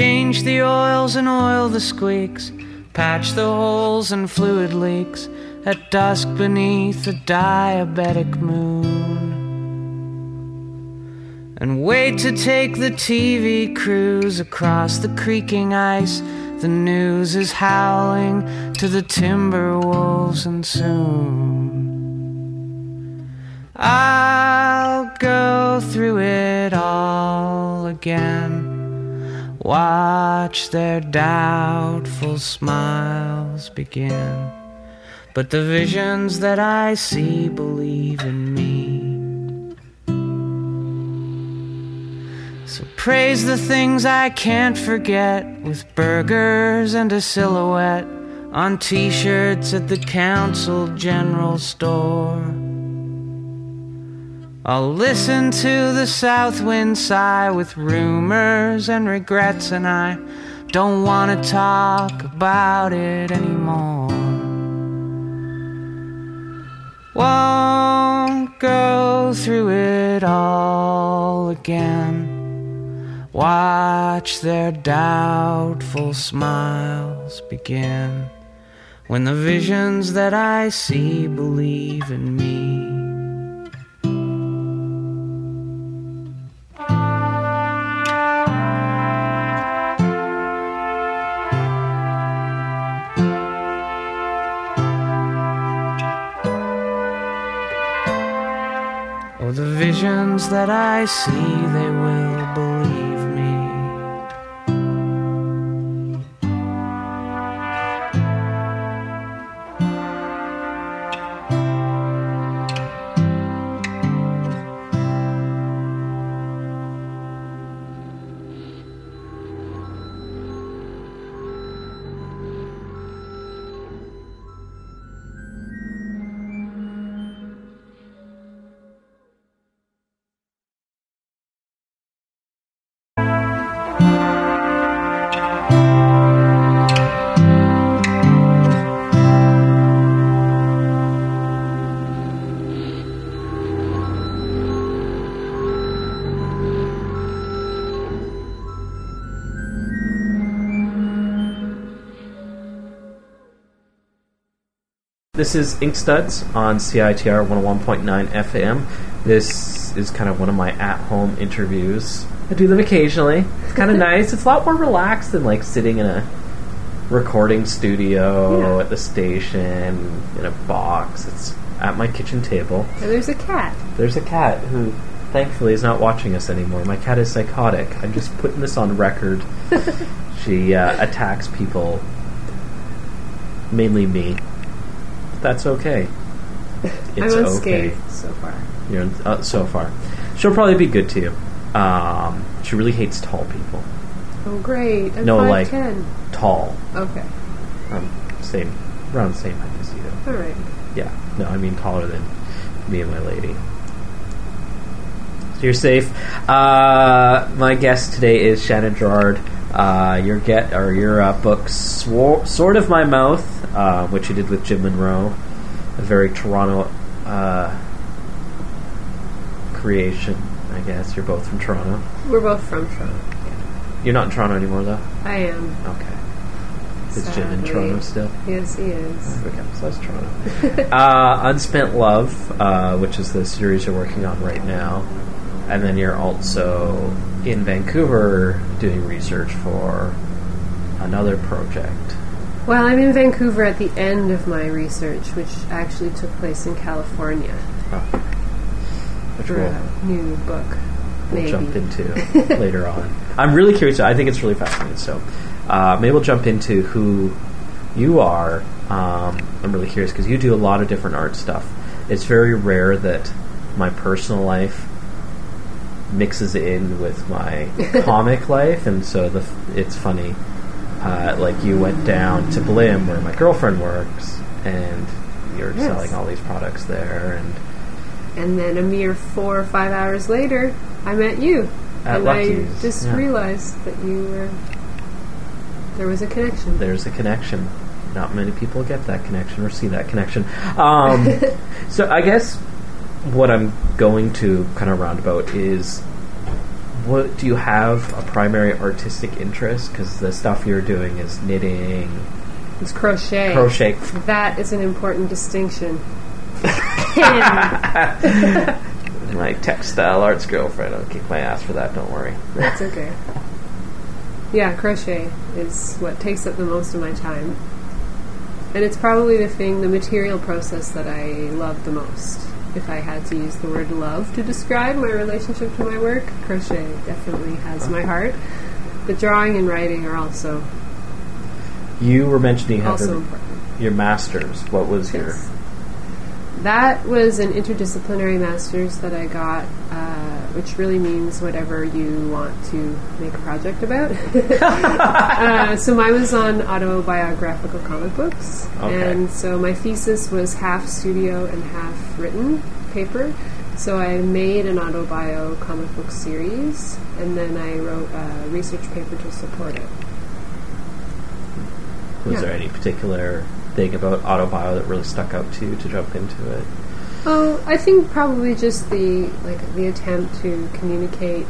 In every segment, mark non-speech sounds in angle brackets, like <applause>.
change the oils and oil the squeaks, patch the holes and fluid leaks at dusk beneath a diabetic moon. And wait to take the TV cruise across the creaking ice. The news is howling to the timber wolves, and soon I'll go through it all again. Watch their doubtful smiles begin. But the visions that I see believe in me. So praise the things I can't forget with burgers and a silhouette on t shirts at the Council General Store. I'll listen to the south wind sigh with rumors and regrets, and I don't want to talk about it anymore. Won't go through it all again. Watch their doubtful smiles begin when the visions that I see believe in me. That I see, they This is Ink Studs on CITR 101.9 FM. This is kind of one of my at home interviews. I do them occasionally. It's kind of <laughs> nice. It's a lot more relaxed than like sitting in a recording studio Yeah. at the station in a box. It's at my kitchen table. And there's a cat. There's a cat who thankfully is not watching us anymore. My cat is psychotic. I'm just putting this on record. <laughs> she uh, attacks people, mainly me. That's okay. <laughs> It's I'm okay. so far. You're uh, so far. She'll probably be good to you. Um, she really hates tall people. Oh, great. I'm No, like- 5'10". Tall, Okay. um, same, around the same height as you. All right. Yeah, no, I mean taller than me and my lady. So you're safe. Uh, my guest today is Shannon Gerard. Uh, your get or your uh, book, Swor- "Sword of My Mouth," uh, which you did with Jim Munroe, a very Toronto uh, creation. I guess you're both from Toronto. We're both from Toronto. You're not in Toronto anymore, though. I am. Okay. Is Jim in. Toronto still? Yes, he is. Okay, so that's Toronto. <laughs> uh, Unspent Love, uh, which is the series you're working on right now, and then you're also in Vancouver doing research for another project. Well, I'm in Vancouver at the end of my research, which actually took place in California Oh. Which for we'll, a new book. we'll maybe. jump into <laughs> later on. I'm really curious. I think it's really fascinating. So uh, maybe we'll jump into who you are. Um, I'm really curious because you do a lot of different art stuff. It's very rare that my personal life mixes in with my <laughs> comic life, and so the f- it's funny. Uh, like you went down to Blim, where my girlfriend works, and you're Yes. selling all these products there, and And then a mere four or five hours later, I met you. At and Lucky's, I just yeah. realized that you were. There was a connection. there's a connection. Not many people get that connection or see that connection. Um, <laughs> so I guess what I'm going to kind of roundabout is what do you have a primary artistic interest? Because the stuff you're doing is knitting, It's crochet. crochet. That is an important distinction. <laughs> <laughs> My textile arts girlfriend. I'll kick my ass for that. Don't worry. That's okay. Yeah, crochet is what takes up the most of my time. And it's probably the thing, the material process that I love the most. If I had to use the word love to describe my relationship to my work, crochet definitely has my heart. But drawing and writing are also You were mentioning you had also the- important. your masters. What was your? That was an interdisciplinary master's that I got, uh, which really means whatever you want to make a project about. <laughs> uh, so mine was on autobiographical comic books, Okay. and so my thesis was half studio and half written paper. So I made an autobio comic book series, and then I wrote a research paper to support it. Was Yeah. there any particular thing about autobio that really stuck out to you to jump into it? Oh, I think probably just the like the attempt to communicate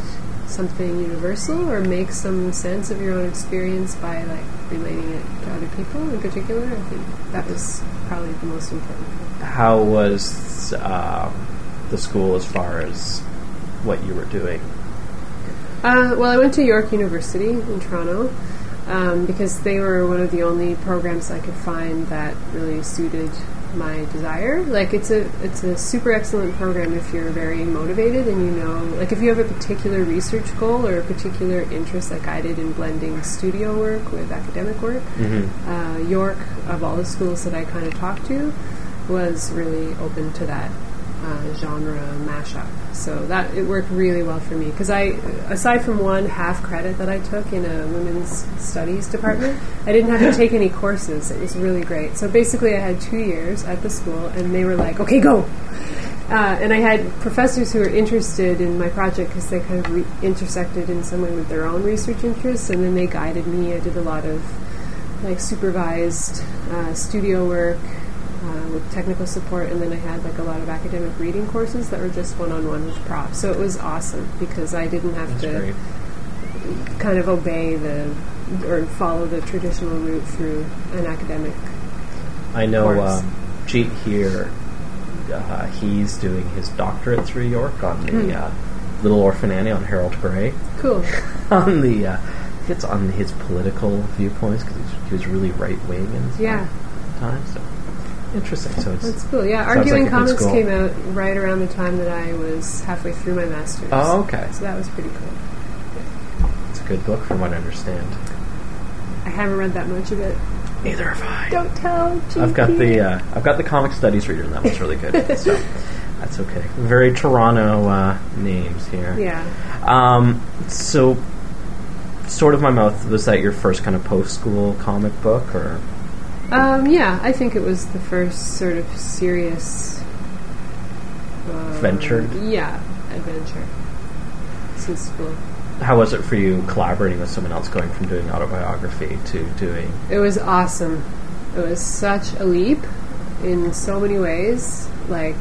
something universal or make some sense of your own experience by like relating it to other people in particular. I think that was probably the most important. thing. How was um, the school as far as what you were doing? Uh, well, I went to York University in Toronto um, because they were one of the only programs I could find that really suited my desire. Like it's a it's a super excellent program if you're very motivated and you know like if you have a particular research goal or a particular interest like I did in blending studio work with academic work. Uh, York of all the schools that I kind of talked to was really open to that uh, genre mashup. So that it worked really well for me because I, aside from one half credit that I took in a women's studies department, I didn't have to take any courses. It was really great. So basically, I had two years at the school, and they were like, "Okay, go." Uh, and I had professors who were interested in my project because they kind of re- intersected in some way with their own research interests, and then they guided me. I did a lot of like supervised uh, studio work uh, with technical support, and then I had like a lot of academic reading courses that were just one on one with prof. So it was awesome because I didn't have That's to great. kind of obey the or follow the traditional route through an academic. I know um, Jeet Heer. Uh, he's doing his doctorate through York on the Hmm. uh, Little Orphan Annie on Harold Gray. Cool. <laughs> on the uh, it's on his political viewpoints because he was really right wing in his Yeah. time. So interesting. So it's That's cool. Yeah, Arguing like Comics came out right around the time that I was halfway through my master's. oh okay. So that was pretty cool. It's a good book from what I understand. I haven't read that much of it. Neither have I. Don't tell. I've got the uh, I've got the comic studies reader, and that was really good. <laughs> so that's okay. Very Toronto uh, names here. Yeah. Um, so, Sword of My Mouth was that your first kind of post school comic book, or Um, yeah, I think it was the first sort of serious uh, Venture? Yeah, adventure since school. how was it for you collaborating with someone else, going from doing autobiography to doing? It was awesome. It was such a leap in so many ways. Like,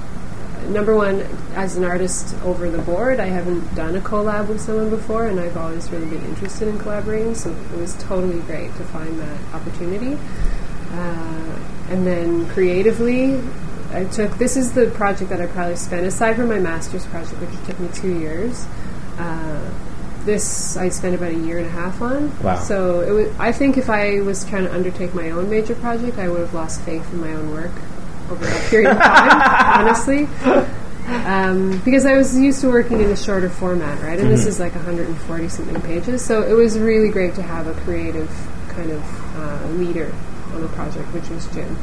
number one, as an artist over the board, I haven't done a collab with someone before, and I've always really been interested in collaborating, so it was totally great to find that opportunity. Uh, and then creatively, I took this is the project that I probably spent, aside from my master's project, which took me two years. Uh, this I spent about a year and a half on. Wow. So it was, I think if I was trying to undertake my own major project, I would have lost faith in my own work over that period of time, <laughs> honestly. Um, because I was used to working in a shorter format, right? And this is like 140 something pages. So it was really great to have a creative kind of uh, leader on the project, which was Jim.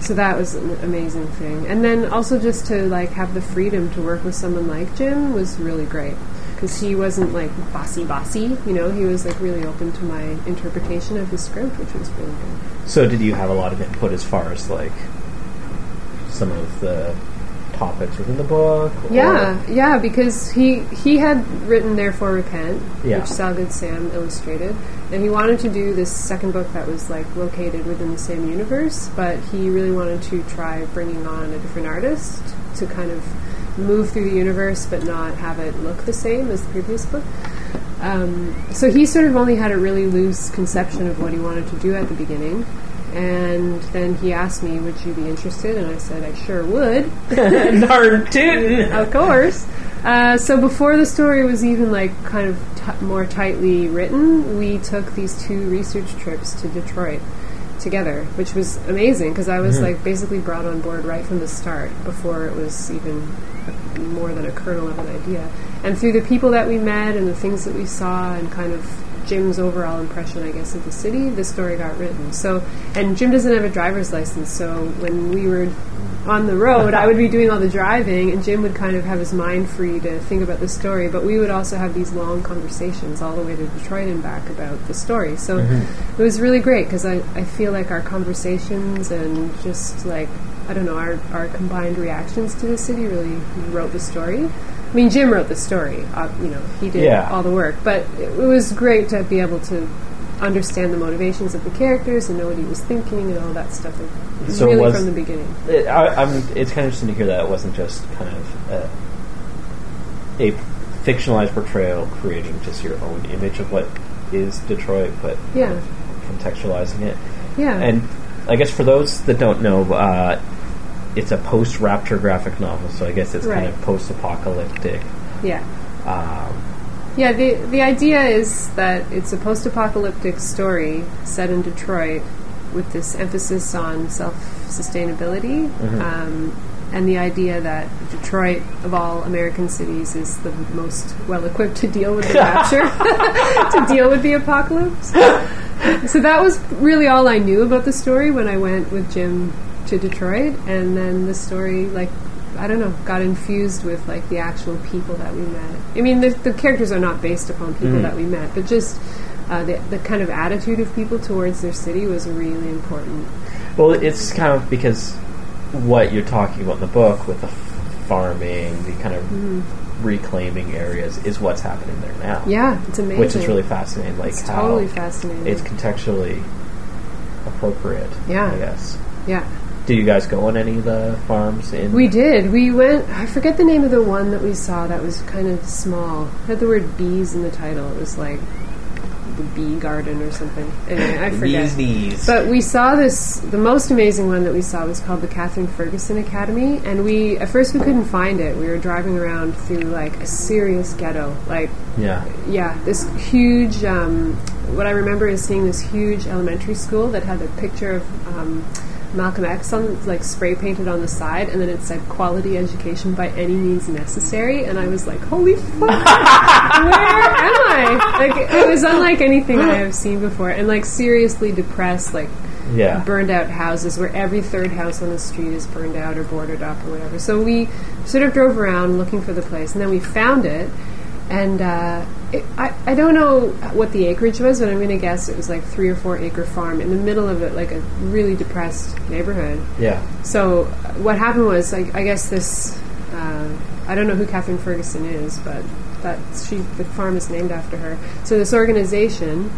So that was an amazing thing. And then also just to like have the freedom to work with someone like Jim was really great because he wasn't like bossy bossy, you know. He was like really open to my interpretation of his script, which was really good. So, did you have a lot of input as far as like some of the topics within the book? Yeah, yeah, because he he had written Therefore Repent, Yeah. which Salgood Sam illustrated, and he wanted to do this second book that was like located within the same universe, but he really wanted to try bringing on a different artist to kind of move through the universe but not have it look the same as the previous book. Um, so he sort of only had a really loose conception of what he wanted to do at the beginning. And then he asked me, Would you be interested? And I said, I sure would. <laughs> Darn tootin'. <laughs> of course. Uh, so before the story was even like kind of t- more tightly written, we took these two research trips to Detroit together, which was amazing because I was Mhm. like basically brought on board right from the start before it was even a, more than a kernel of an idea. And through the people that we met and the things that we saw and kind of Jim's overall impression, I guess, of the city, the story got written. So, and Jim doesn't have a driver's license, so when we were on the road, I would be doing all the driving, and Jim would kind of have his mind free to think about the story. But we would also have these long conversations all the way to Detroit and back about the story. So mm-hmm. it was really great because I, I feel like our conversations and just like I don't know our our combined reactions to the city really wrote the story. I mean, Jim wrote the story. Uh, you know, he did Yeah. all the work, but it, it was great to be able to understand the motivations of the characters and know what he was thinking and all that stuff. Like, So really was- from the beginning. It, I, I'm, it's kind of interesting to hear that it wasn't just kind of uh, a fictionalized portrayal creating just your own image of what is Detroit, but Yeah. contextualizing it. Yeah. And I guess for those that don't know, uh, it's a post-rapture graphic novel, so I guess it's kind of post-apocalyptic. yeah. Um, Yeah, the the idea is that it's a post-apocalyptic story set in Detroit with this emphasis on self-sustainability, um, and the idea that Detroit, of all American cities, is the most well-equipped to deal with the <laughs> rapture, <laughs> to deal with the apocalypse. So that was really all I knew about the story when I went with Jim to Detroit, and then the story, like, I don't know, got infused with like the actual people that we met. I mean, the, the characters are not based upon people Mhm. that we met, but just uh, the, the kind of attitude of people towards their city was really important. well, it's kind of because what you're talking about in the book with the f- farming, the kind of Mm-hmm. reclaiming areas, is what's happening there now. Yeah, it's amazing. which is really fascinating. Like it's how totally fascinating. it's contextually appropriate. Yeah. I guess. yeah. Did you guys go on any of the farms in? We did. We went. I forget the name of the one that we saw. That was kind of small. It had the word bees in the title. It was like the bee garden or something. Anyway, I forget. Bees knees. But we saw this. The most amazing one that we saw was called the Catherine Ferguson Academy, and we at first we couldn't find it. We were driving around through like a serious ghetto, like yeah. yeah, this huge. Um, what I remember is seeing this huge elementary school that had a picture of um, Malcolm X on, like spray painted on the side, and then it said "quality education by any means necessary," and I was like, "Holy fuck, where am I?" Like it was unlike anything I have seen before, and like seriously depressed, like Yeah. burned out houses where every third house on the street is burned out or boarded up or whatever. So we sort of drove around looking for the place, and then we found it. And uh, it, I, I don't know what the acreage was, but I'm going to guess it was like three or four acre farm in the middle of it, like a really depressed neighborhood. Yeah. So uh, what happened was, like, I guess this, uh, I don't know who Catherine Ferguson is, but that she the farm is named after her. So this organization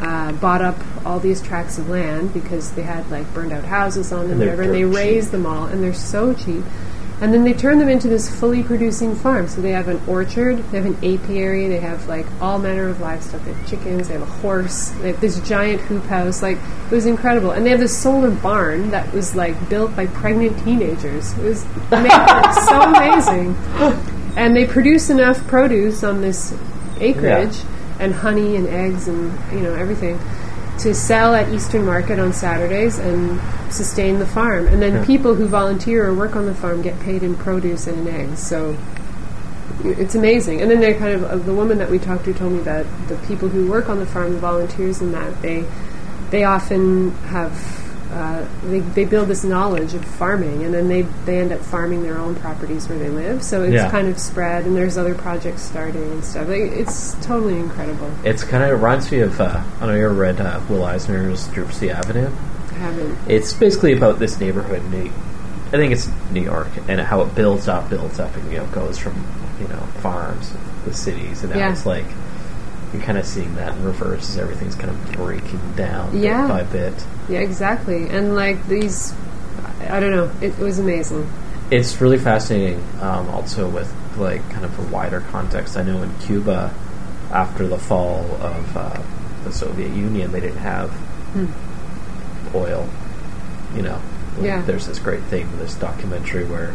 uh, bought up all these tracts of land because they had like burned out houses on them, And they're whatever, and they dirt raised cheap. them all, and they're so cheap. And then they turn them into this fully producing farm. So they have an orchard, they have an apiary, they have like all manner of livestock. They have chickens, they have a horse, they have this giant hoop house. Like it was incredible. And they have this solar barn that was like built by pregnant teenagers. It was so <laughs> amazing. And they produce enough produce on this acreage and honey and eggs and you know everything to sell at Eastern Market on Saturdays and sustain the farm. And then Yeah. people who volunteer or work on the farm get paid in produce and in eggs. So it's amazing. And then they kind of uh, the woman that we talked to told me that the people who work on the farm, the volunteers, and that they they often have. Uh, they, they build this knowledge of farming and then they, they end up farming their own properties where they live so it's Yeah. kind of spread and there's other projects starting and stuff like, it's totally incredible It's kind of reminds me of. Uh, I know you ever read uh, Will Eisner's Dropsie Avenue. I haven't It's basically about this neighborhood. In New, I think it's New York, and how it builds up, builds up, and you know goes from you know farms, the cities, and now Yeah. it's like you're kind of seeing that in reverse as everything's kind of breaking down Yeah. bit by bit. Yeah, exactly. And like these, I I don't know. It was amazing. It's really fascinating. Um, also with like kind of a wider context. I know in Cuba, after the fall of uh, the Soviet Union, they didn't have oil. You know, Yeah. there's this great thing, this documentary where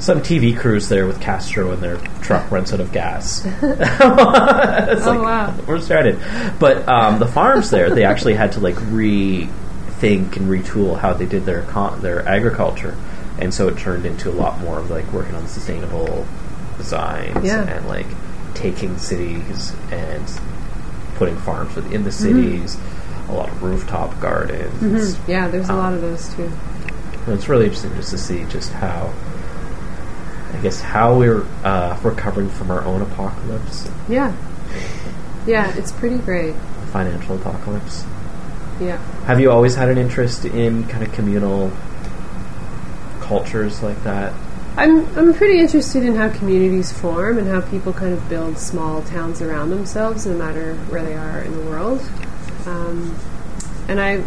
some TV crews there with Castro and their truck runs out of gas. <laughs> <laughs> it's Oh, like, wow. We're started, but um, the farms there, they actually had to like rethink and retool how they did their con- their agriculture, and so it turned into a lot more of like working on sustainable designs Yeah. and like taking cities and putting farms within the Mm-hmm. cities. A lot of rooftop gardens. Mhm. Yeah, there's a Um, lot of those too. It's really interesting just to see just how, I guess, how we're uh, recovering from our own apocalypse, Yeah. Yeah, it's pretty great. financial apocalypse. Yeah. Have you always had an interest in kind of communal cultures like that? I'm I'm pretty interested in how communities form and how people kind of build small towns around themselves, no matter where they are in the world. Um, and I,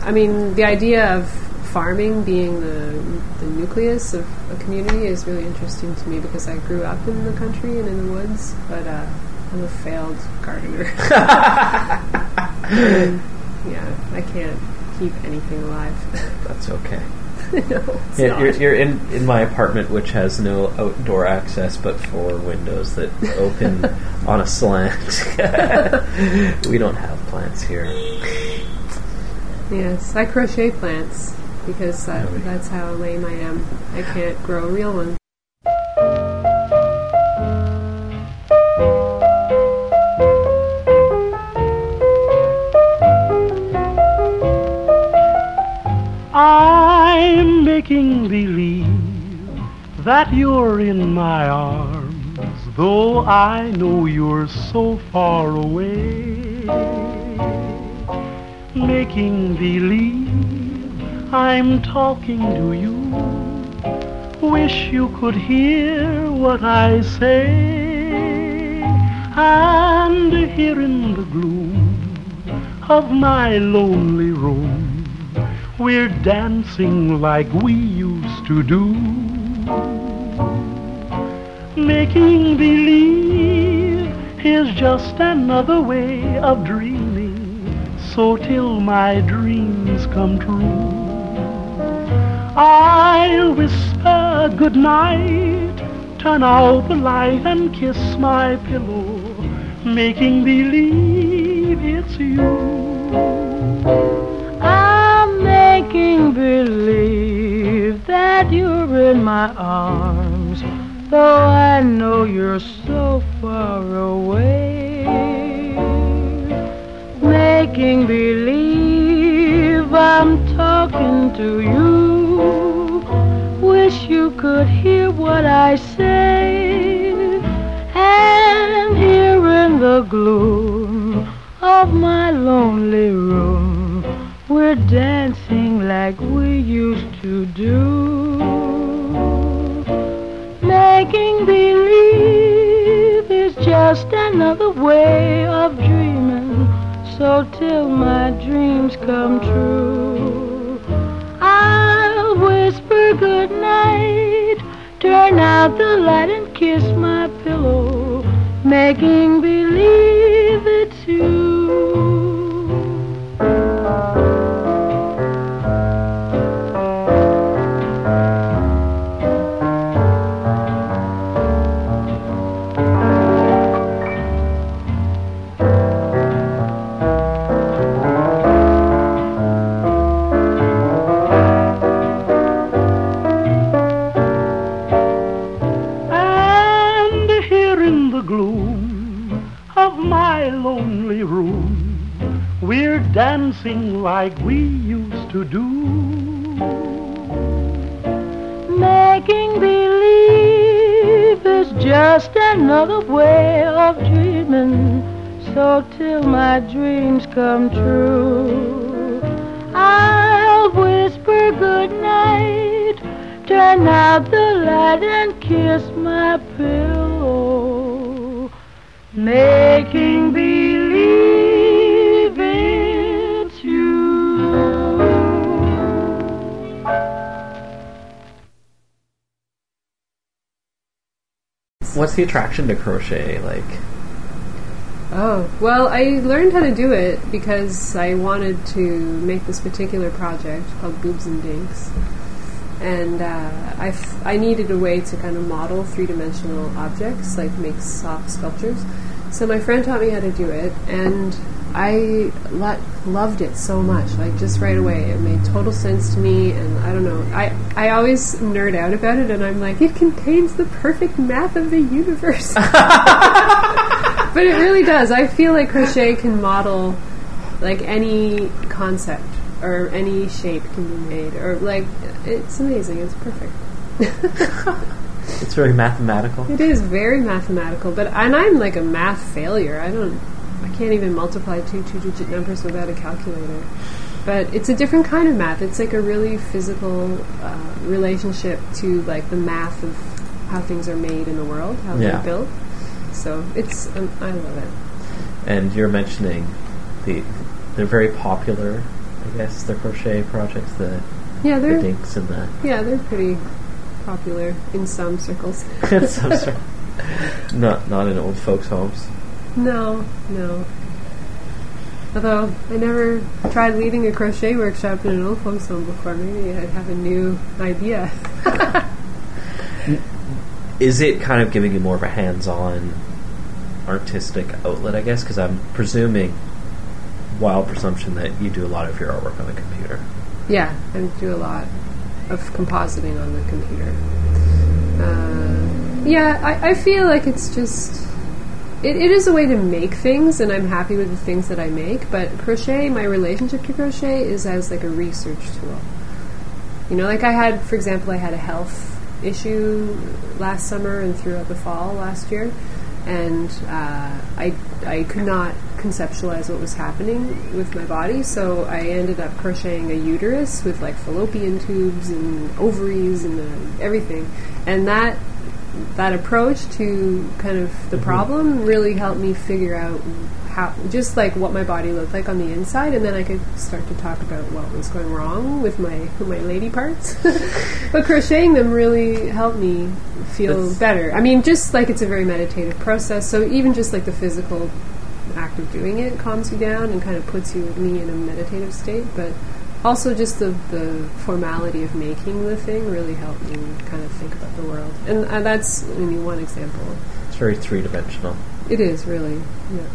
I mean, the idea of farming being the the nucleus of a community is really interesting to me because I grew up in the country and in the woods, but uh, I'm a failed gardener. And, <laughs> <laughs> yeah, I can't keep anything alive. That's okay. <laughs> no, Yeah, you're, you're in in my apartment, which has no outdoor access, but four windows that open on a slant. we don't have plants here. Yes, I crochet plants because that, Really? that's how lame I am. I can't grow a real one. I'm making believe that you're in my arms, though I know you're so far away. Making believe I'm talking to you. Wish you could hear what I say. And here in the gloom of my lonely room, we're dancing like we used to do. Making believe is just another way of dreaming. So till my dreams come true, I'll whisper good night, turn out the light and kiss my pillow, making believe it's you. I'm making believe that you're in my arms, though I know you're so far away. Making believe I'm talking to you. Could hear what I say. And here in the gloom of my lonely room, we're dancing like we used to do. Making believe is just another way of dreaming. So till my dreams come true, good night, turn out the light and kiss my pillow, making believe it's you. Dancing like we used to do. Making believe is just another way of dreaming. So till my dreams come true, I'll whisper good night, turn out the light and kiss my pillow, making What's the attraction to crochet? Like, Oh, well, I learned how to do it because I wanted to make this particular project called Boobs and Dinks. And uh, I, f- I needed a way to kind of model three dimensional objects, like make soft sculptures. So my friend taught me how to do it, and I lo- loved it so much. Like just right away, it made total sense to me. And I don't know, I I always nerd out about it, and I'm like, it contains the perfect math of the universe. <laughs> but it really does. I feel like crochet can model like any concept or any shape can be made, or like it's amazing. It's perfect. <laughs> It's very mathematical. It is very mathematical, but and I'm like a math failure. I don't, I can't even multiply two two-digit numbers without a calculator. But it's a different kind of math. It's like a really physical uh, relationship to like the math of how things are made in the world, how Yeah. they're built. So it's, um, I love it. And you're mentioning the they're very popular. I guess the crochet projects, the Yeah, they're dinks and the yeah they're pretty popular in some circles. <laughs> some <laughs> sort not not in old folks' homes. No, no. Although I never tried leading a crochet workshop in an old folks home before, maybe I'd have a new idea. <laughs> Is it kind of giving you more of a hands-on artistic outlet? I guess because I'm presuming wild presumption that you do a lot of your artwork on the computer. yeah, I do a lot of compositing on the computer. Uh, yeah, I, I feel like it's just. It, it is a way to make things, and I'm happy with the things that I make. But crochet, my relationship to crochet is as like a research tool. You know, like I had, for example, I had a health issue last summer and throughout the fall last year, and uh, I I could not conceptualize what was happening with my body, so I ended up crocheting a uterus with like fallopian tubes and ovaries and uh, everything, and that that approach to kind of the mhm. problem really helped me figure out how just like what my body looked like on the inside and then I could start to talk about what was going wrong with my with my lady parts. <laughs> but crocheting them really helped me feel That's- better. I mean just like it's a very meditative process, so even just like the physical act of doing it calms you down and kind of puts you me in a meditative state, but also just the, the formality of making the thing really helped me kind of think about the world. And uh, that's I mean one example. It's very three-dimensional. It is really, yeah.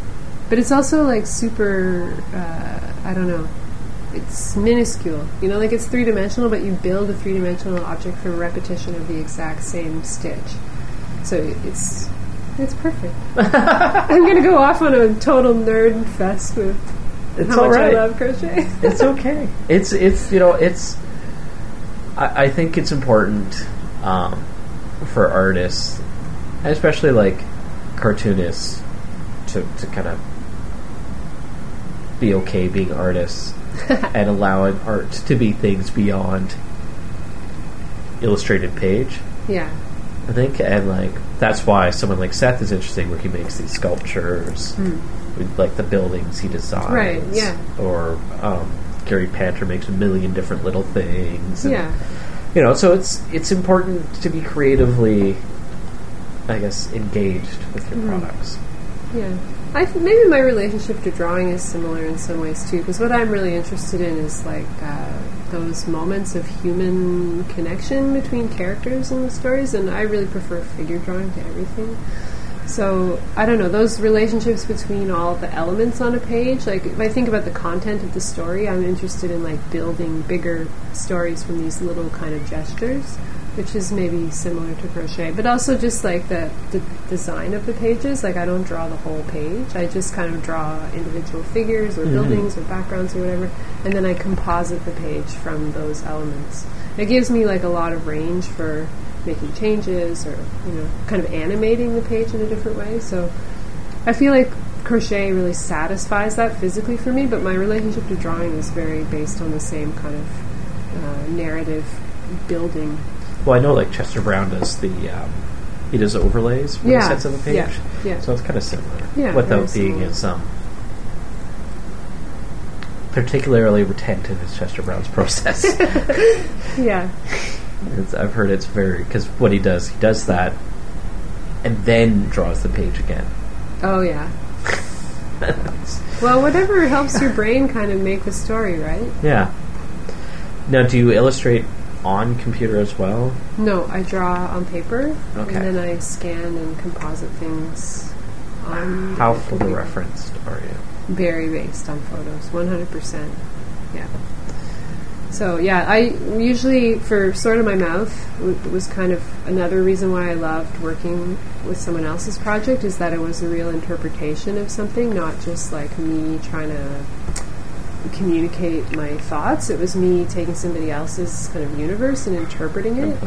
But it's also like super. Uh, I don't know. It's minuscule. You know, like it's three dimensional, but you build a three dimensional object from repetition of the exact same stitch. So it's it's perfect. <laughs> I'm gonna go off on a total nerd fest with It's all. I love crochet. <laughs> it's okay. It's it's you know it's. I, I think it's important um, for artists, and especially like cartoonists, to to kind of be okay being artists <laughs> and allowing art to be things beyond illustrated page. yeah, I think, and like that's why someone like Seth is interesting, where he makes these sculptures, with, like the buildings he designs. Right, yeah. Or um, Gary Panter makes a million different little things, and, yeah. You know, so it's it's important to be creatively, I guess, engaged with your products. Yeah. I th- maybe my relationship to drawing is similar in some ways too, because what I'm really interested in is like uh, those moments of human connection between characters in the stories, and I really prefer figure drawing to everything. So I don't know those relationships between all the elements on a page. Like if I think about the content of the story, I'm interested in like building bigger stories from these little kind of gestures, which is maybe similar to crochet, but also just like the, the design of the pages. Like I don't draw the whole page; I just kind of draw individual figures or mm-hmm. buildings or backgrounds or whatever, and then I composite the page from those elements. It gives me like a lot of range for making changes or you know kind of animating the page in a different way. So I feel like crochet really satisfies that physically for me, but my relationship to drawing is very based on the same kind of uh, narrative building. Well, I know like Chester Brown does the um, he does overlays for Yeah, the sets of the page, yeah, yeah. so it's kind of similar, Yeah, without being similar. as um, particularly retentive as Chester Brown's process. <laughs> Yeah, <laughs> It's, I've heard it's very because what he does, he does that, and then draws the page again. oh yeah. <laughs> Well, whatever helps your brain kind of make the story, right? Yeah. Now, do you illustrate on computer as well? No, I draw on paper, Okay. and then I scan and composite things on. How photo referenced are you? Very based on photos, 100%. Yeah. So, yeah, I usually, for Sword of My Mouth, w- was kind of another reason why I loved working with someone else's project, is that it was a real interpretation of something, not just like me trying to communicate my thoughts. It was me taking somebody else's kind of universe and interpreting it.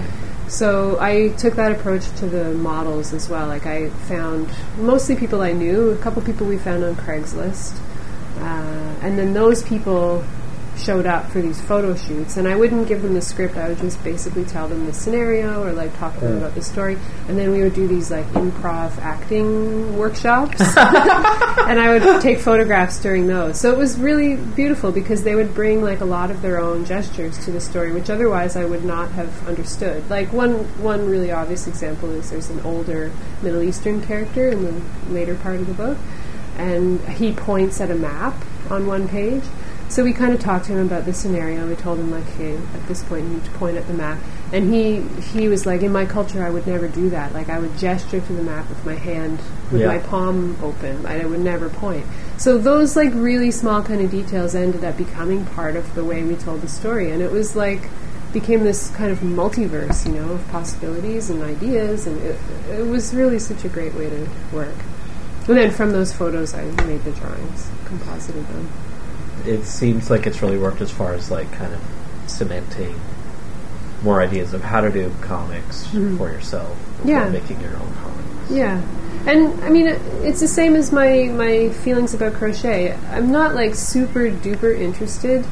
So I took that approach to the models as well. Like I found mostly people I knew, a couple people we found on Craigslist, uh, and then those people showed up for these photo shoots. And I wouldn't give them the script. I would just basically tell them the scenario or like talk to them hmm. about the story. And then we would do these like improv acting workshops, <laughs> and I would take photographs during those. So it was really beautiful because they would bring like a lot of their own gestures to the story, which otherwise I would not have understood. Like one one really obvious example is there's an older Middle Eastern character in the later part of the book, and he points at a map on one page. So we kind of talked to him about the scenario. We told him like, hey, at this point you need to point at the map, and he he was like, in my culture, I would never do that. Like I would gesture to the map with my hand, with Yeah. my palm open. I would never point. So those like really small kind of details ended up becoming part of the way we told the story, and it was like became this kind of multiverse, you know, of possibilities and ideas, and it, it was really such a great way to work. And then from those photos, I made the drawings, composited them. It seems like it's really worked as far as like kind of cementing more ideas of how to do comics for yourself Yeah. making your own comics. Yeah. And I mean, it, it's the same as my, my feelings about crochet. I'm not like super duper interested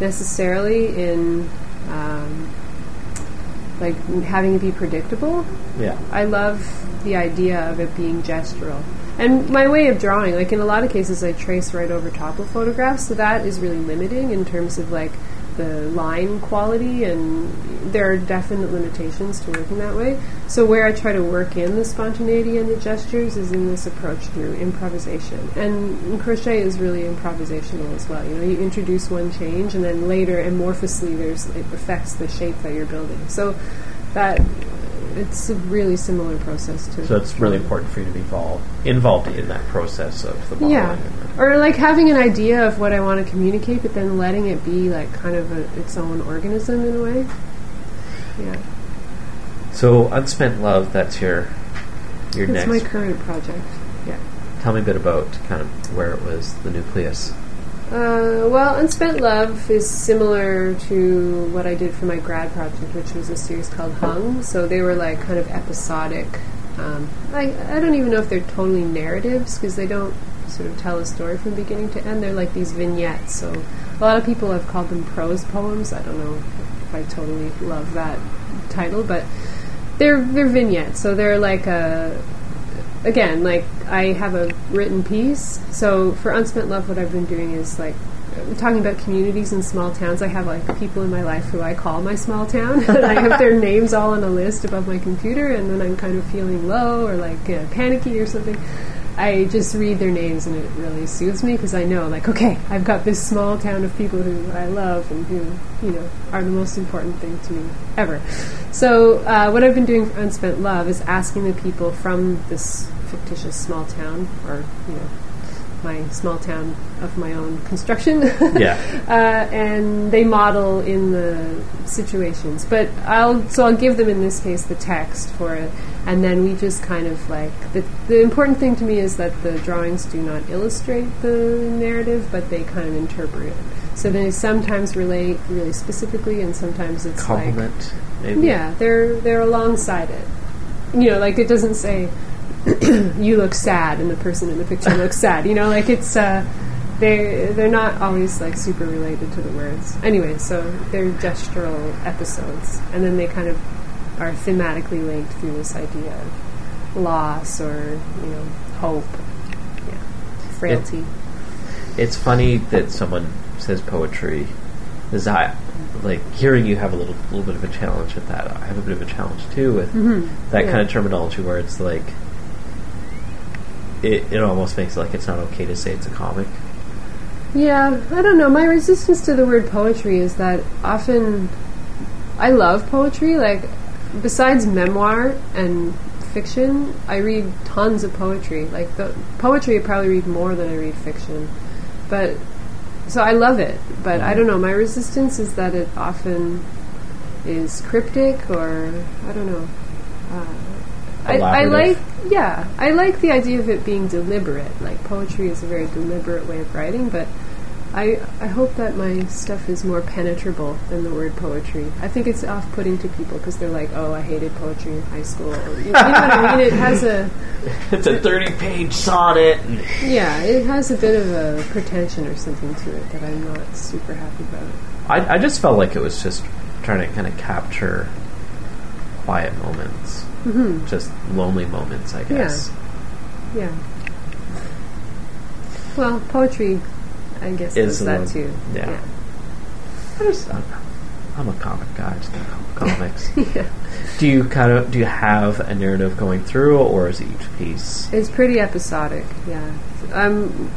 necessarily in um, like having it be predictable. Yeah. I love the idea of it being gestural. And my way of drawing, like in a lot of cases, I trace right over top of photographs, so that is really limiting in terms of like the line quality, and there are definite limitations to working that way. So where I try to work in the spontaneity and the gestures is in this approach through improvisation. And crochet is really improvisational as well. You know, you introduce one change, and then later, amorphously, there's it affects the shape that you're building. So that it's a really similar process to So it's really important for you to be involved involved in that process of the yeah. or like having an idea of what i want to communicate but then letting it be like kind of a, its own organism in a way. Yeah. So unspent love, that's your your that's next. my current project. Yeah. Tell me a bit about kind of where it was, the nucleus. Uh, well, Unspent Love is similar to what I did for my grad project, which was a series called Hung. So they were like kind of episodic. Um, I, I don't even know if they're totally narratives because they don't sort of tell a story from beginning to end. They're like these vignettes. So a lot of people have called them prose poems. I don't know if I totally love that title, but they're they're vignettes. So they're like a again, like I have a written piece. So for Unspent Love, what I've been doing is like talking about communities in small towns. I have like people in my life who I call my small town, <laughs> and I have their names all on a list above my computer. And when I'm kind of feeling low or like panicky or something, I just read their names, and it really soothes me because I know, like, okay, I've got this small town of people who I love and who, you know, are the most important thing to me ever. So, uh, what I've been doing for Unspent Love is asking the people from this fictitious small town, or, you know, my small town of my own construction. <laughs> Yeah. uh, and they model in the situations. But I'll so I'll give them in this case the text for it, and then we just kind of like the the important thing to me is that the drawings do not illustrate the narrative, but they kind of interpret it. So they sometimes relate really specifically, and sometimes it's like maybe. yeah, they're they're alongside it. You know, like it doesn't say you look sad and the person in the picture looks sad. You know, like it's uh, they they're not always like super related to the words. Anyway, so they're gestural episodes, and then they kind of are thematically linked through this idea of loss or you know hope, yeah, frailty. It's funny that someone says poetry. Is I like hearing you have a little little bit of a challenge with that. I have a bit of a challenge too with that Yeah. kind of terminology where it's like it, it almost makes it like it's not okay to say it's a comic. Yeah, I don't know. My resistance to the word poetry is that often I love poetry. Like, besides memoir and fiction, I read tons of poetry. Like, the poetry I probably read more than I read fiction. But, so I love it. But I don't know. My resistance is that it often is cryptic or, I don't know. Uh, I, I like, yeah, I like the idea of it being deliberate. Like poetry is a very deliberate way of writing, but I I hope that my stuff is more penetrable than the word poetry. I think it's off-putting to people because they're like, "Oh, I hated poetry in high school." Or, you, you know what I mean? It has a <laughs> It's a thirty-page sonnet. Yeah, it has a bit of a pretension or something to it that I'm not super happy about. I, I just felt like it was just trying to kind of capture quiet moments, mm-hmm. just lonely moments, I guess. Yeah. yeah. Well, poetry, I guess, Is that too. yeah. I just, I'm, I'm a comic guy. I just comics. <laughs> yeah. do you kind of do you have a narrative going through, or is each piece? It's pretty episodic, yeah. Um,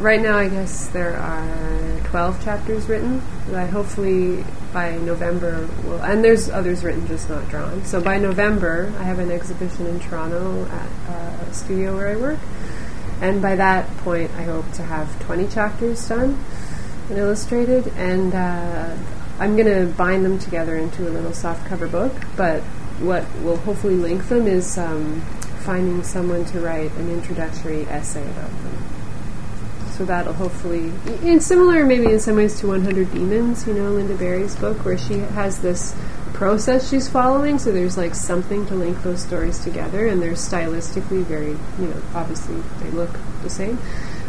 right now, I guess there are 12 chapters written that hopefully by November will, and there's others written, just not drawn. So by November, I have an exhibition in Toronto at a studio where I work, and by that point, I hope to have 20 chapters done and illustrated, and uh, I'm going to bind them together into a little soft cover book. But what will hopefully link them is um, finding someone to write an introductory essay about them. So that'll hopefully, in similar maybe in some ways to 100 Demons, you know, Lynda Barry's book, where she has this process she's following. So there's like something to link those stories together, and they're stylistically very, you know, obviously they look the same,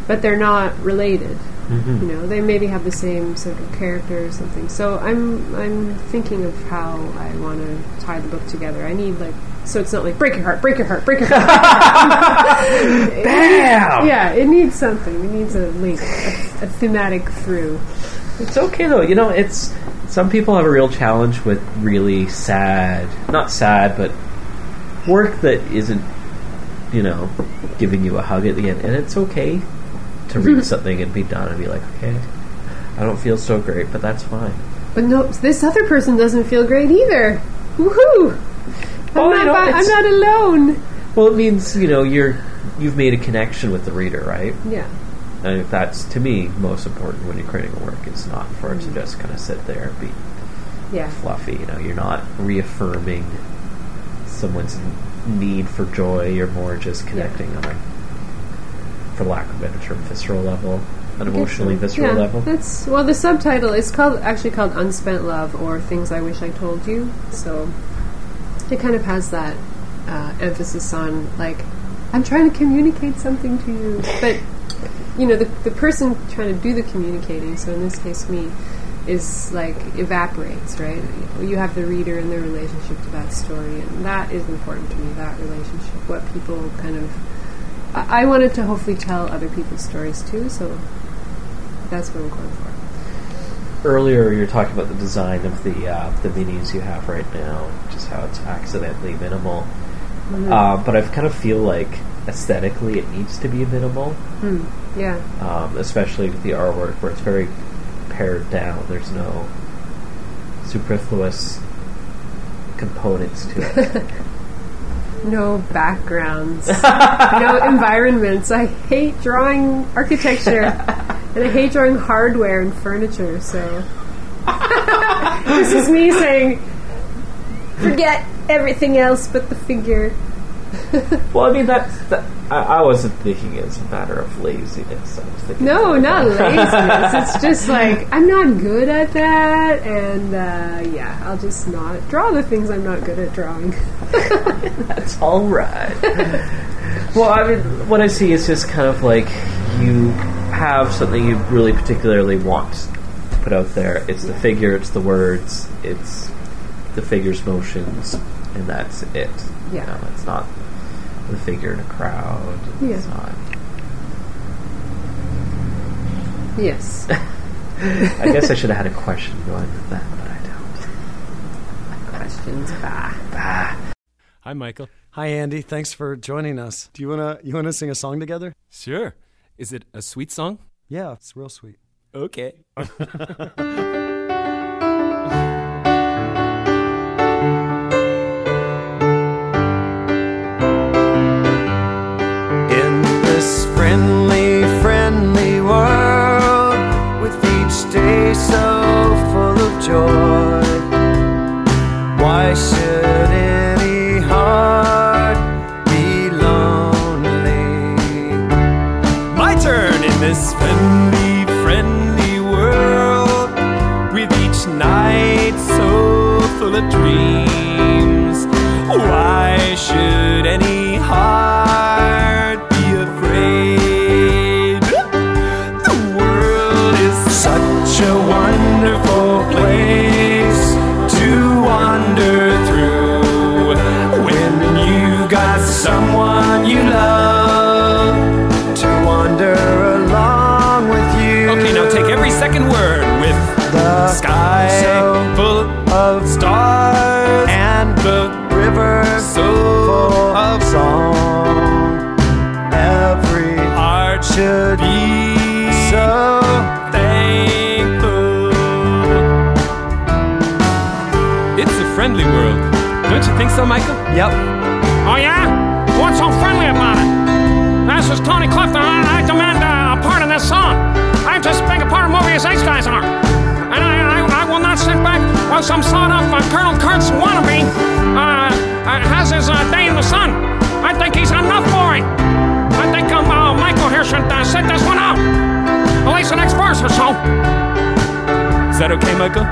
but they're not related. Mm-hmm. You know, they maybe have the same sort of character or something. So I'm I'm thinking of how I want to tie the book together. I need like so it's not like break your heart, break your heart, break your heart. Bam! <laughs> yeah, it needs something. It needs a link, a, a thematic through. It's okay though. You know, it's some people have a real challenge with really sad, not sad, but work that isn't, you know, giving you a hug at the end, and it's okay to read something and be done and be like, okay, I don't feel so great, but that's fine. But no, this other person doesn't feel great either. Woohoo! I'm, Well, you not, know, bi- I'm not alone. Well, it means you know you're you've made a connection with the reader, right? Yeah. And if that's to me most important when you're creating a work. It's not for it to mm-hmm. just kind of sit there and be Yeah. fluffy. You know, you're not reaffirming someone's need for joy. You're more just connecting on a, for lack of a better term, visceral level, an emotionally visceral yeah, level. That's well. The subtitle is called actually called "Unspent Love" or "Things I Wish I Told You." So it kind of has that uh, emphasis on like I'm trying to communicate something to you, but you know the the person trying to do the communicating. So in this case, me is like evaporates, right? You have the reader and their relationship to that story, and that is important to me. That relationship, what people kind of. I wanted to hopefully tell other people's stories too, so that's what I'm going for. Earlier, you were talking about the design of the uh, the minis you have right now, just how it's accidentally minimal. Mm-hmm. Uh, but I kind of feel like aesthetically it needs to be minimal, Yeah. um, especially with the artwork where it's very pared down. There's no superfluous components to it. <laughs> No backgrounds. <laughs> no environments. I hate drawing architecture. <laughs> and I hate drawing hardware and furniture, so. <laughs> this is me saying, forget everything else but the figure. <laughs> well, I mean that's that, I, I wasn't thinking it's a matter of laziness. I was thinking No, not laziness. <laughs> it's just like, I'm not good at that, and uh, yeah, I'll just not draw the things I'm not good at drawing. <laughs> That's all right. well, I mean, what I see is just kind of like you have something you really particularly want to put out there. It's the figure, it's the words, it's the figure's motions, and that's it. You Yeah. know, it's not the figure in a crowd. It's not. yes. <laughs> I guess I should have had a question going with that, but I don't. Questions. Bah. Ah. Hi, Michael. Hi, Andy. Thanks for joining us. Do you wanna you wanna sing a song together? Sure. Is it a sweet song? Yeah, it's real sweet. Okay. <laughs> that okay, Michael?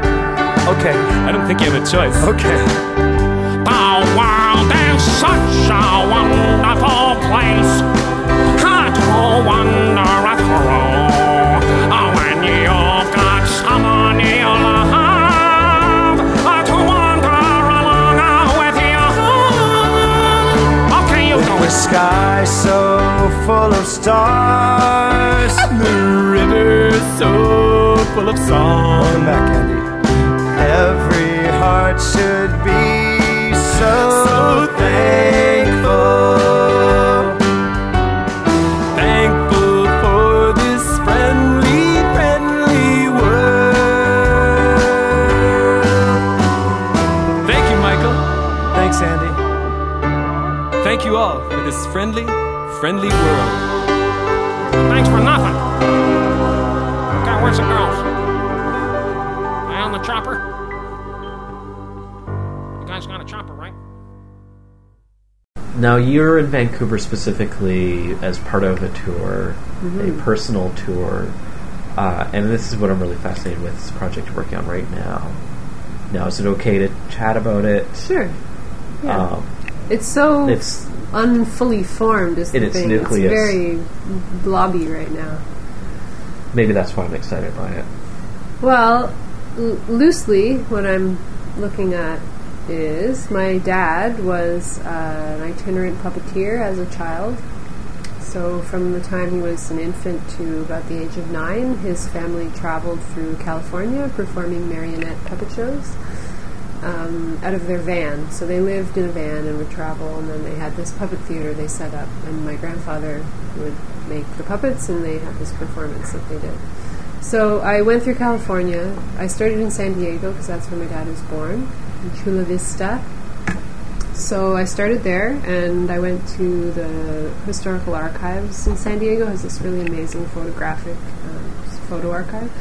Okay. I don't think you have a choice. Okay. The world is such a wonderful place. Hard to wander through. Oh, when you've got someone you love to wander along with you. Okay, you The sky so full of stars. The river so of song. Welcome back, Andy. Every heart should be so, So thankful. Thankful for this friendly, friendly world. Thank you, Michael. Thanks, Andy. Thank you all for this friendly, friendly world. Thanks for nothing. Now you're in Vancouver specifically as part of a tour, a personal tour, uh, and this is what I'm really fascinated with. This project you're working on right now. Now, is it okay to chat about it? Sure. Yeah. Um, it's so it's unfully formed is the its thing. nucleus. It's very blobby right now. maybe that's why I'm excited by it. Well, l- loosely, what I'm looking at is my dad was uh, an itinerant puppeteer as a child. So, from the time he was an infant to about the age of nine, his family traveled through California performing marionette puppet shows um, out of their van. So, they lived in a van and would travel, and then they had this puppet theater they set up, and my grandfather would make the puppets, and they had this performance that they did. So I went through California. I started in San Diego because that's where my dad was born, in Chula Vista. So I started there, and I went to the historical archives in San Diego. Has this really amazing photographic um, photo archive.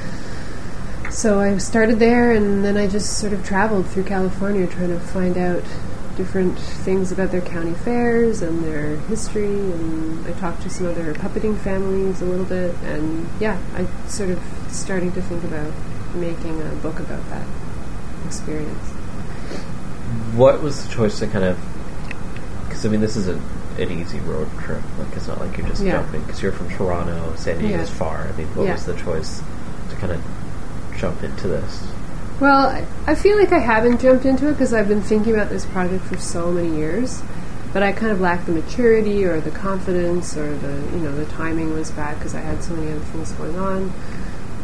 So I started there, and then I just sort of traveled through California trying to find out different things about their county fairs and their history. And I talked to some other puppeting families a little bit, and yeah, I sort of starting to think about making a book about that experience. What was the choice to kind of? Because I mean, this isn't an easy road trip. Like it's not like you're just Yeah. jumping. Because you're from Toronto, San Diego's Yeah. far. I mean, what Yeah. was the choice to kind of jump into this? Well, I, I feel like I haven't jumped into it because I've been thinking about this project for so many years, but I kind of lacked the maturity or the confidence or the you know the timing was bad because I had so many other things going on.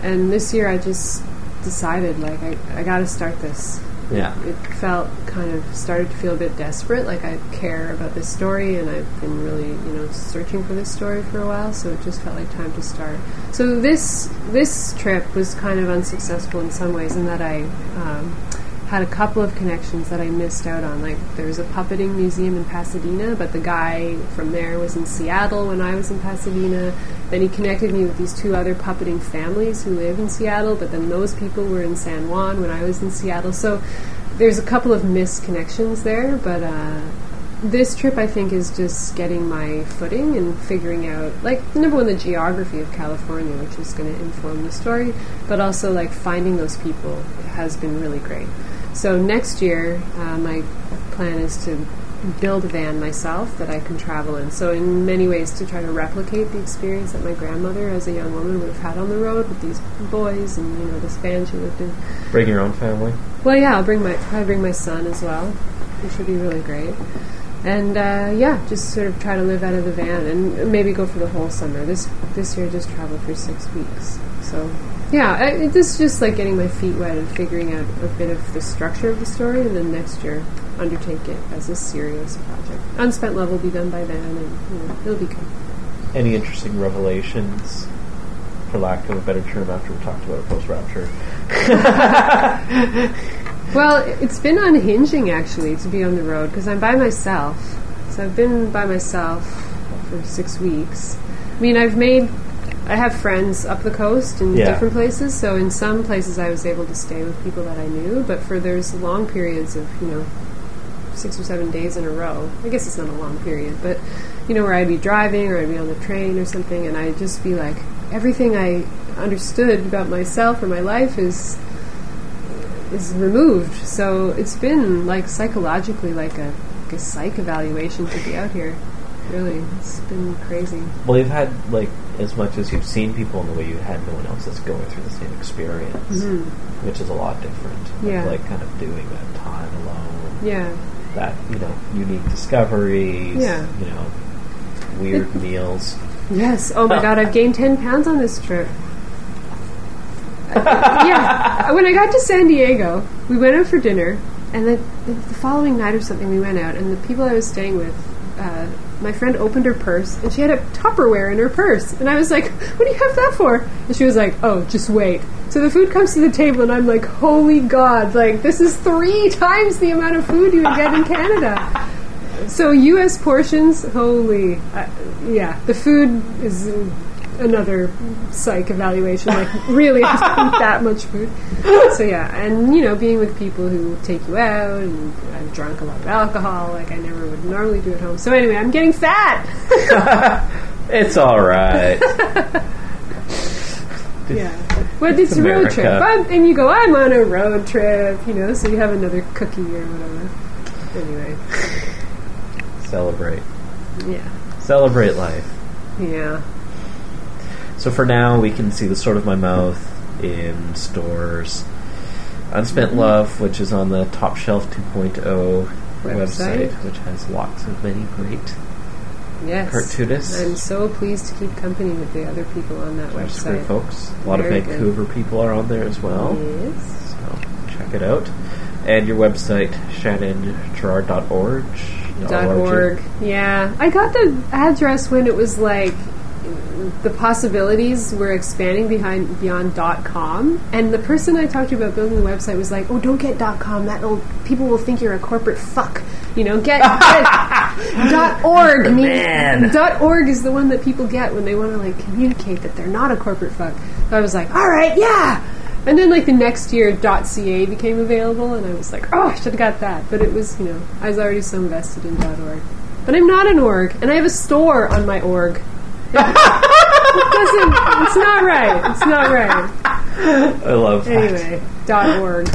And this year, I just decided like I, I got to start this. Yeah. It felt kind of started to feel a bit desperate, like I care about this story, and I've been really, you know, searching for this story for a while. So it just felt like time to start. So this this trip was kind of unsuccessful in some ways, in that I. Um, had a couple of connections that I missed out on. Like there was a puppeting museum in Pasadena, but the guy from there was in Seattle when I was in Pasadena. Then he connected me with these two other puppeting families who live in Seattle, but then those people were in San Juan when I was in Seattle. So there's a couple of missed connections there, but uh, this trip I think is just getting my footing and figuring out, like, number one, the geography of California, which is going to inform the story, but also like finding those people has been really great. So next year, uh, my plan is to build a van myself that I can travel in. So in many ways, to try to replicate the experience that my grandmother, as a young woman, would have had on the road with these boys and you know this van she lived in. Bring your own family. Well, yeah, I'll bring my probably bring my son as well, which would be really great. And uh, yeah, just sort of try to live out of the van and maybe go for the whole summer. This this year, just travel for six weeks. So yeah, I, it- this is just like getting my feet wet and figuring out a bit of the structure of the story, and then next year undertake it as a serious project. Unspent Love will be done by then, and you know, it'll be good. Any interesting revelations, for lack of a better term, after we talked about a post rapture? <laughs> Well, it's been unhinging actually to be on the road because I'm by myself. So I've been by myself for six weeks. I mean, I've made, I have friends up the coast in Yeah. different places. So in some places I was able to stay with people that I knew, but for there's long periods of you know six or seven days in a row. I guess it's not a long period, but you know where I'd be driving or I'd be on the train or something, and I'd just be like, everything I understood about myself or my life is is removed. So it's been like psychologically like a, like a psych evaluation to be out here. Really, it's been crazy. Well, you've had like as much as you've seen people in the way you had no one else that's going through the same experience, which is a lot different. Like- Mm-hmm. Yeah. like kind of doing that time alone. Yeah, That you know, unique discoveries. Yeah. You know, weird <laughs> meals. Yes. Oh my god, I've <laughs> gained 10 pounds on this trip. <laughs> Yeah. When I got to San Diego, we went out for dinner, and then the the following night or something, we went out, and the people I was staying with, uh, my friend opened her purse, and she had a Tupperware in her purse. And I was like, What do you have that for? And she was like, Oh, just wait. So the food comes to the table, and I'm like, Holy God, like, this is three <laughs> times the amount of food you would get in <laughs> Canada. So U.S. portions, holy, uh, yeah. The food is another psych evaluation. Like, really, I have to eat that much food. So yeah, and you know, being with people who take you out, and I've drunk a lot of alcohol, like I never would normally do at home. So anyway, I'm getting fat. <laughs> It's all right. <laughs> yeah, but it's a road America. trip, I'm, and you go, I'm on a road trip, you know. So you have another cookie or whatever. Anyway, Celebrate. yeah, Celebrate life. yeah. So for now, we can see the sword of my mouth in stores. Unspent Mm-hmm. Love, which is on the Top Shelf 2.0 website. Website. which has lots of many great Yes. Cartoonists. I'm so pleased to keep company with the other people on that There's great website. folks. A lot Very of good. Vancouver people are on there as well. Yes. So check it out. And your website, shannongerard.org. Dot org. Yeah. I got the address when it was like the possibilities were expanding behind beyond dot com and the person I talked to about building the website was like, Oh, don't get dot com, that'll people will think you're a corporate fuck. You know, get, get <laughs> dot org. I mean, Man. dot org is the one that people get when they want to like communicate that they're not a corporate fuck. So I was like, all right, yeah. And then like the next year, .ca became available, and I was like, oh, I should have got that. But it was, you know, I was already so invested in .org. But I'm not an org, and I have a store on my org. Doesn't. It's not right. It's not right. I love that. Anyway, .org.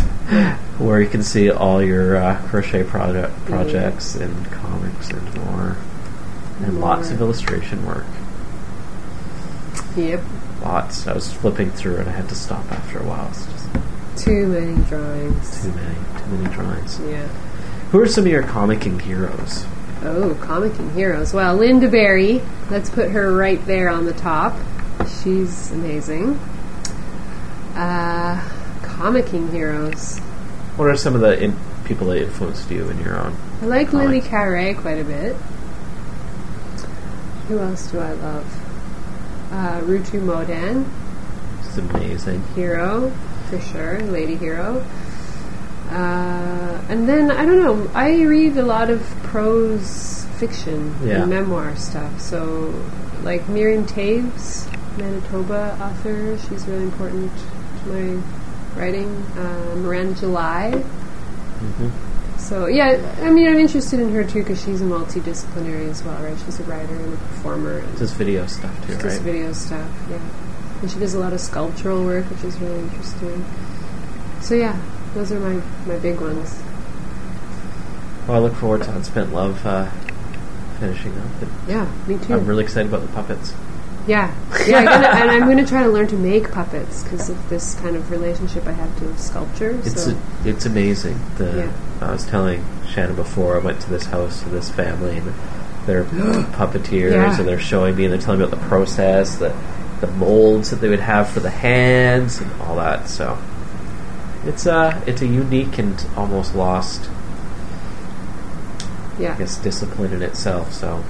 Where you can see all your uh, crochet project projects and comics and more. And lots of illustration work. Yep. Lots. I was flipping through and I had to stop after a while. It's just Too many drawings. too many, too many drawings. Yeah. Who are some of your comicking heroes? Oh, comicking heroes. Well, Lynda Barry. Let's put her right there on the top. She's amazing. Uh, comicking heroes. What are some of the in- people that influenced you in your own? I like Comic. Lilli Carré quite a bit. Who else do I love? Uh, Rutu Modan, It's amazing. Hero, for sure, Lady Hero. Uh, and then, I don't know, I read a lot of prose fiction Yeah. and memoir stuff. So, like Miriam Toews, Manitoba author, she's really important to my writing. Uh, Miranda July. hmm So yeah, I mean, I'm interested in her too because she's a multidisciplinary as well, right? She's a writer and a performer. And Just video stuff too, she does right? video stuff, yeah. And she does a lot of sculptural work, which is really interesting. So yeah, those are my my big ones. Well, I look forward to Unspent Love uh, finishing up. Yeah, me too. I'm really excited about the puppets. yeah, yeah, gonna, and I'm going to try to learn to make puppets because of this kind of relationship I have to sculpture. It's so a, it's amazing. The Yeah. I was telling Shannon before I went to this house to this family and they're <gasps> puppeteers Yeah. and they're showing me and they're telling me about the process, the the molds that they would have for the hands and all that. So it's a it's a unique and almost lost yeah, I guess discipline in itself. So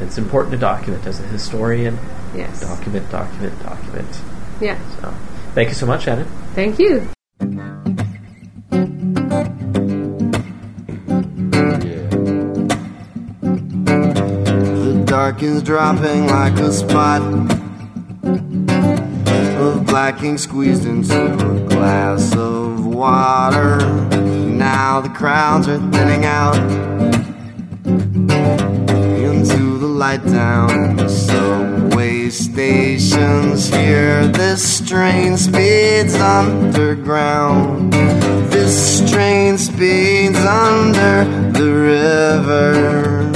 it's important to document as a historian. yes, Document, document, document. yeah. So thank you so much, Shannon. Thank you. The dark is dropping like a spot ink squeezed into a glass of water. Now the crowds are thinning out into the light down the subway stations. Here, this train speeds underground. This train speeds under the river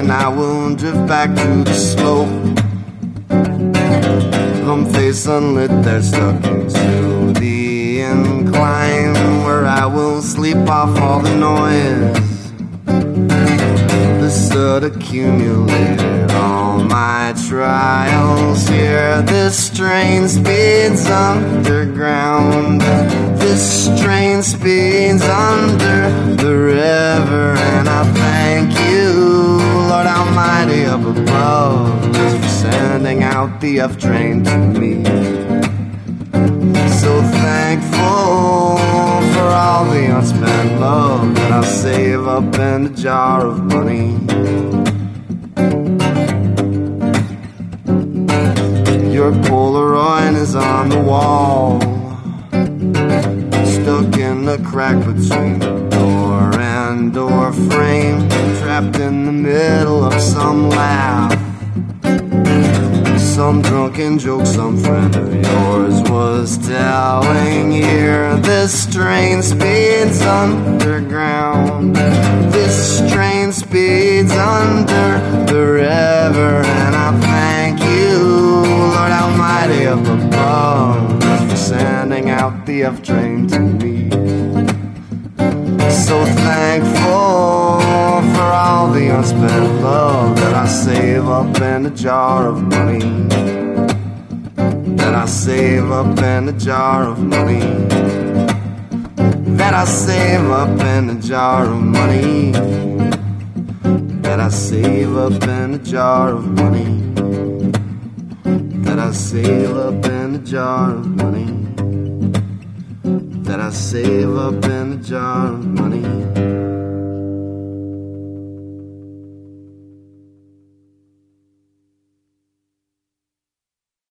and I will drift back to the slope. Face unlit, they're stuck into the incline where I will sleep off all the noise. The soot accumulated all my trials here. This train speeds underground. This train speeds under the river, and I thank you, Lord Almighty up above, out the to me. So thankful for all the unspent love that I save up in a jar of money. Your Polaroid is on the wall, stuck in the crack between the door and door frame, trapped in the middle of some laugh. Some drunken joke some friend of yours was telling here. This train speeds underground. This train speeds under the river, and I thank you, Lord Almighty up above, for sending out the F train to me. So thankful for all the unspent love that I save up in a jar of money. That I save up in a jar of money. That I save up in a jar of money. That I save up in a jar of money. That I save up in a jar of money that I save up in a jar of money.